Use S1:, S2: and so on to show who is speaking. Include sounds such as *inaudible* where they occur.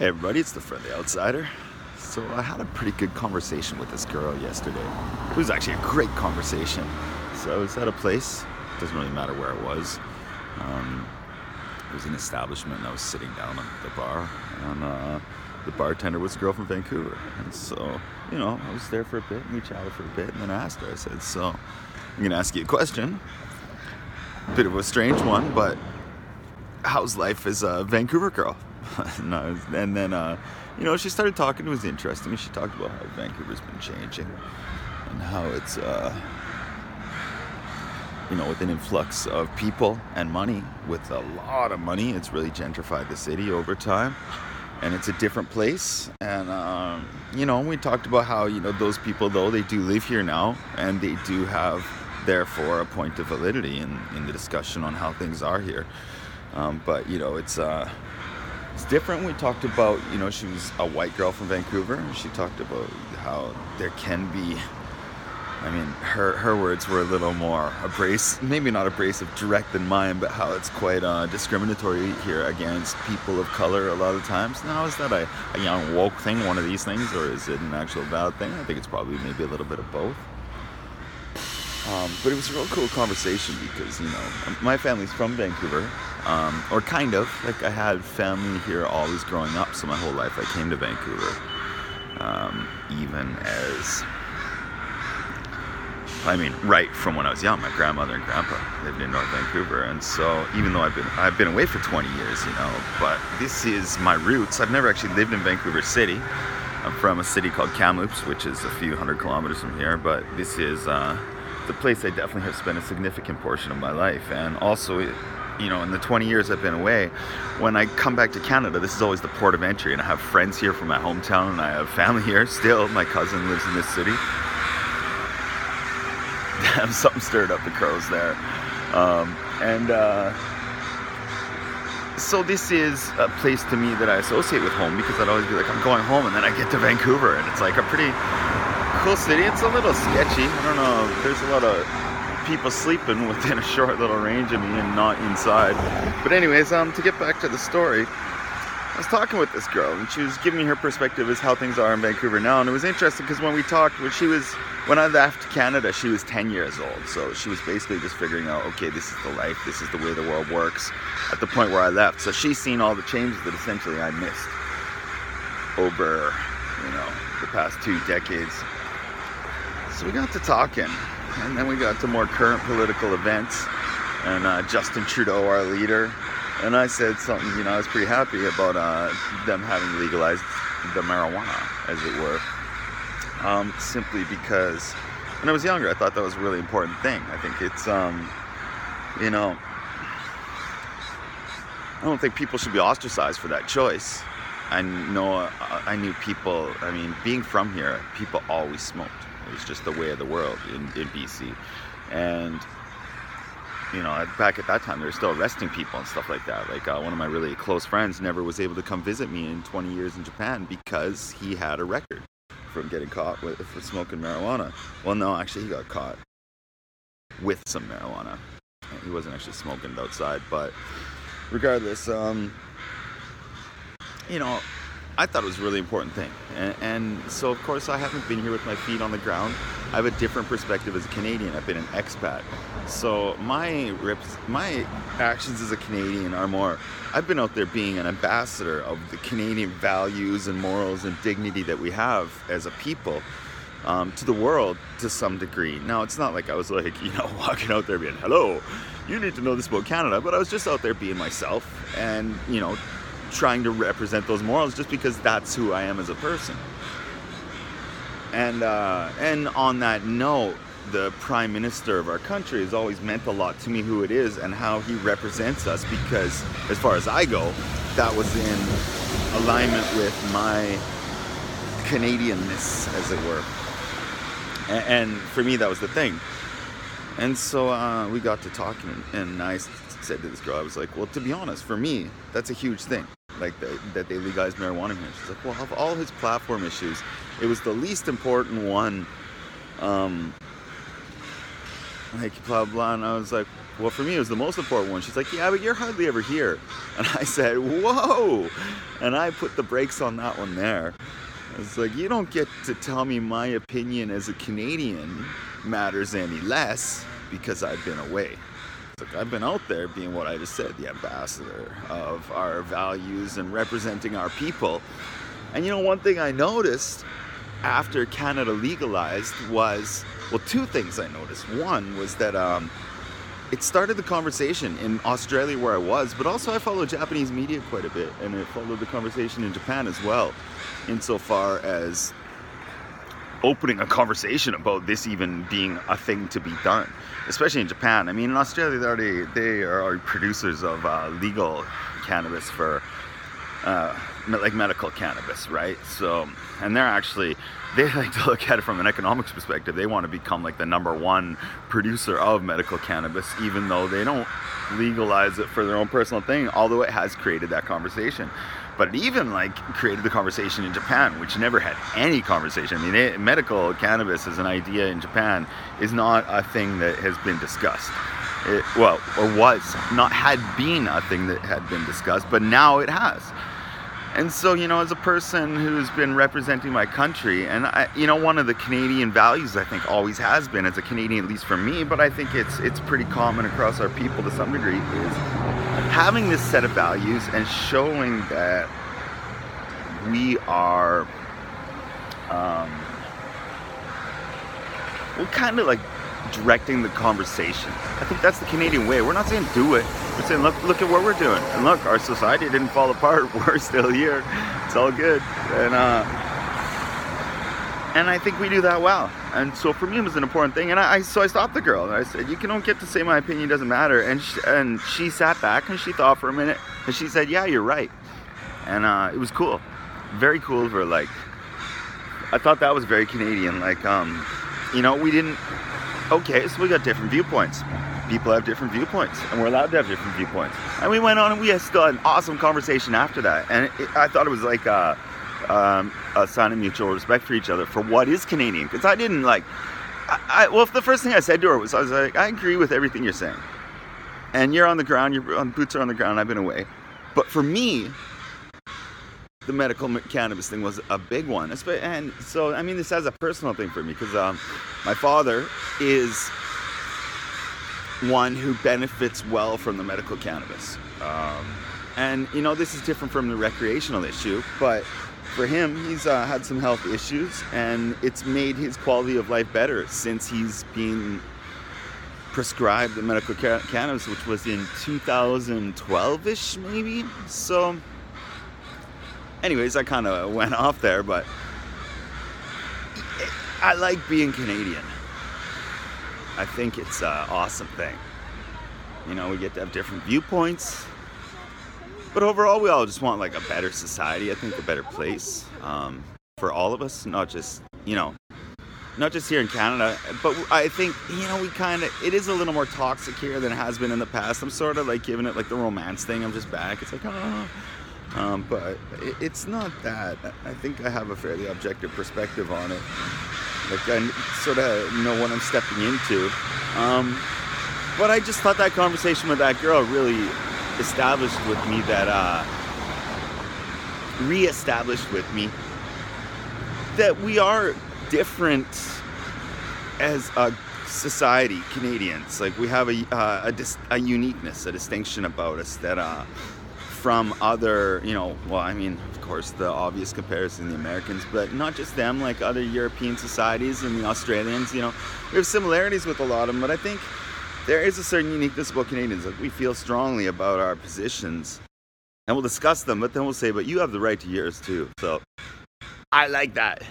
S1: Hey everybody, it's the friendly outsider. So I had a pretty good conversation with this girl yesterday. It was actually a great conversation. So I was at a place, doesn't really matter where it was. Um, it was an establishment and I was sitting down at the bar and uh, the bartender was a girl from Vancouver. And so, you know, I was there for a bit and we chatted for a bit and then I asked her, I said, so I'm gonna ask you a question. A bit of a strange one, but how's life as a Vancouver girl? *laughs* no, and then, uh, you know, she started talking. It was interesting. She talked about how Vancouver's been changing and how it's, uh, you know, with an influx of people and money, with a lot of money, it's really gentrified the city over time. And it's a different place. And, um, you know, we talked about how, you know, those people, though, they do live here now and they do have, therefore, a point of validity in, in the discussion on how things are here. Um, but, you know, it's, uh, it's different. We talked about, you know, she was a white girl from Vancouver. She talked about how there can be, I mean, her, her words were a little more abrasive, maybe not abrasive, direct than mine, but how it's quite uh, discriminatory here against people of color a lot of times. Now, is that a, a young woke thing, one of these things, or is it an actual bad thing? I think it's probably maybe a little bit of both. Um, but it was a real cool conversation because, you know, my family's from Vancouver, um, or kind of. Like, I had family here always growing up, so my whole life I came to Vancouver. Um, even as, I mean, right from when I was young, my grandmother and grandpa lived in North Vancouver, and so even though I've been I've been away for 20 years, you know, but this is my roots. I've never actually lived in Vancouver City. I'm from a city called Kamloops, which is a few hundred kilometers from here, but this is. Uh, the place I definitely have spent a significant portion of my life. And also, you know, in the 20 years I've been away, when I come back to Canada, this is always the port of entry. And I have friends here from my hometown, and I have family here still. My cousin lives in this city. *laughs* Damn, something stirred up the crows there. Um, and uh, so this is a place to me that I associate with home because I'd always be like, I'm going home, and then I get to Vancouver, and it's like a pretty cool city. It's a little sketchy. I don't know. There's a lot of people sleeping *laughs* within a short little range of me and not inside. But anyways, um, to get back to the story, I was talking with this girl and she was giving me her perspective as how things are in Vancouver now. And it was interesting because when we talked, when she was, when I left Canada, she was 10 years old. So she was basically just figuring out, okay, this is the life, this is the way the world works at the point where I left. So she's seen all the changes that essentially I missed over, you know, the past two decades. So we got to talking, and then we got to more current political events, and uh, Justin Trudeau, our leader, and I said something, you know, I was pretty happy about uh, them having legalized the marijuana, as it were, um, simply because when I was younger, I thought that was a really important thing. I think it's, um, you know, I don't think people should be ostracized for that choice. I know, uh, I knew people, I mean, being from here, people always smoked it was just the way of the world in, in BC. And, you know, back at that time, they were still arresting people and stuff like that. Like, uh, one of my really close friends never was able to come visit me in 20 years in Japan because he had a record from getting caught with, for smoking marijuana. Well, no, actually, he got caught with some marijuana. He wasn't actually smoking it outside, but regardless, um, you know, I thought it was a really important thing. And, and, so, of course, I haven't been here with my feet on the ground. I have a different perspective as a Canadian. I've been an expat. So my rips, my actions as a Canadian are more. I've been out there being an ambassador of the Canadian values and morals and dignity that we have as a people um, to the world to some degree. Now, it's not like I was like, *laughs* you know, walking out there being, hello, you need to know this about Canada, but I was just out there being myself and, you know, trying to represent those morals just because that's who I am as a person. And uh, and on that note, the prime minister of our country has always meant a lot to me who it is and how he represents us because as far as I go, that was in alignment with my Canadianness, as it were. And, and for me, that was the thing. And so uh, we got to talking, and I said to this girl, I was like, well, to be honest, for me, that's a huge thing like the, that they legalized marijuana here. She's like, well, of all his platform issues, it was the least important one. Um, like blah blah, and I was like, well, for me, it was the most important one. She's like, yeah, but you're hardly ever here. *laughs* And I said, whoa. And I put the brakes on that one there. It's like, you don't get to tell me my opinion as a Canadian matters any less because I've been away. Like, I've been out there being what I just said, the ambassador of our values and representing our people. And you know, one thing I noticed after Canada legalized was, well, two things I noticed. One was that, um, it started the conversation in Australia where I was, but also I follow Japanese media quite a bit, and it followed the conversation in Japan as well, insofar as opening a conversation about this even being a thing to be done, especially in Japan. I mean, in Australia, they already they are producers of uh, legal cannabis for uh, like medical cannabis, right? So, and they're actually they like to look at it from an economics perspective. They want to become like the number one producer of medical cannabis, even though they don't legalize it for their own personal thing. Although it has created that conversation, but it even like created the conversation in Japan, which never had any conversation. I mean, it, medical cannabis as an idea in Japan is not a thing that has been discussed. It, well, or was not had been a thing that had been discussed, but now it has. And so, you know, as a person who's been representing my country, and I, you know, one of the Canadian values I think always has been as a Canadian, at least for me, but I think it's it's pretty common across our people to some degree, is having this set of values and showing that we are, um, well, kind of like directing the conversation. I think that's the Canadian way. We're not saying do it. We're saying look look at what we're doing. And look, our society didn't fall apart. *laughs* We're still here. It's all good. And uh and I think we do that well. And so for me, it was an important thing. And I, I so I stopped the girl and I said, "You can don't get to say my opinion doesn't matter." And she, and she sat back and she thought for a minute and she said, "Yeah, you're right." And uh, it was cool, very cool for. Like, I thought that was very Canadian. Like, um, you know, we didn't okay, so we got different viewpoints. People have different viewpoints, and we're allowed to have different viewpoints. And we went on, and we had still an awesome conversation after that. And it, I thought it was like a, um, a sign of mutual respect for each other for what is Canadian. Because I didn't like, I, I, well, the first thing I said to her was, I was like, I agree with everything you're saying. And you're on the ground, your boots are on the ground. I've been away, but for me, the medical cannabis thing was a big one. And so, I mean, this has a personal thing for me because um, my father is one who benefits well from the medical cannabis. Um, and, you know, this is different from the recreational issue, but for him, he's uh, had some health issues and it's made his quality of life better since he's been prescribed the medical ca- cannabis, which was in 2012 ish, maybe. So, anyways, I kind of went off there, but I like being Canadian. I think it's an awesome thing. You know, we get to have different viewpoints, but overall, we all just want like a better society. I think a better place um, for all of us, not just you know, not just here in Canada, but I think you know we kind of it is a little more toxic here than it has been in the past. I'm sort of like giving it like the romance thing. I'm just back. It's like oh um, but it, it's not that. I think I have a fairly objective perspective on it. Like I sort of know what I'm stepping into. Um, but I just thought that conversation with that girl really established with me that, uh, re-established with me that we are different as a society, Canadians. Like we have a uh, a, dis- a, uniqueness, a distinction about us that uh, from other, you know, well, I mean, of course, the obvious comparison, the Americans, but not just them, like other European societies and the Australians, you know, we have similarities with a lot of them, but I think there is a certain uniqueness about Canadians. Like, we feel strongly about our positions and we'll discuss them, but then we'll say, but you have the right to yours too. So I like that.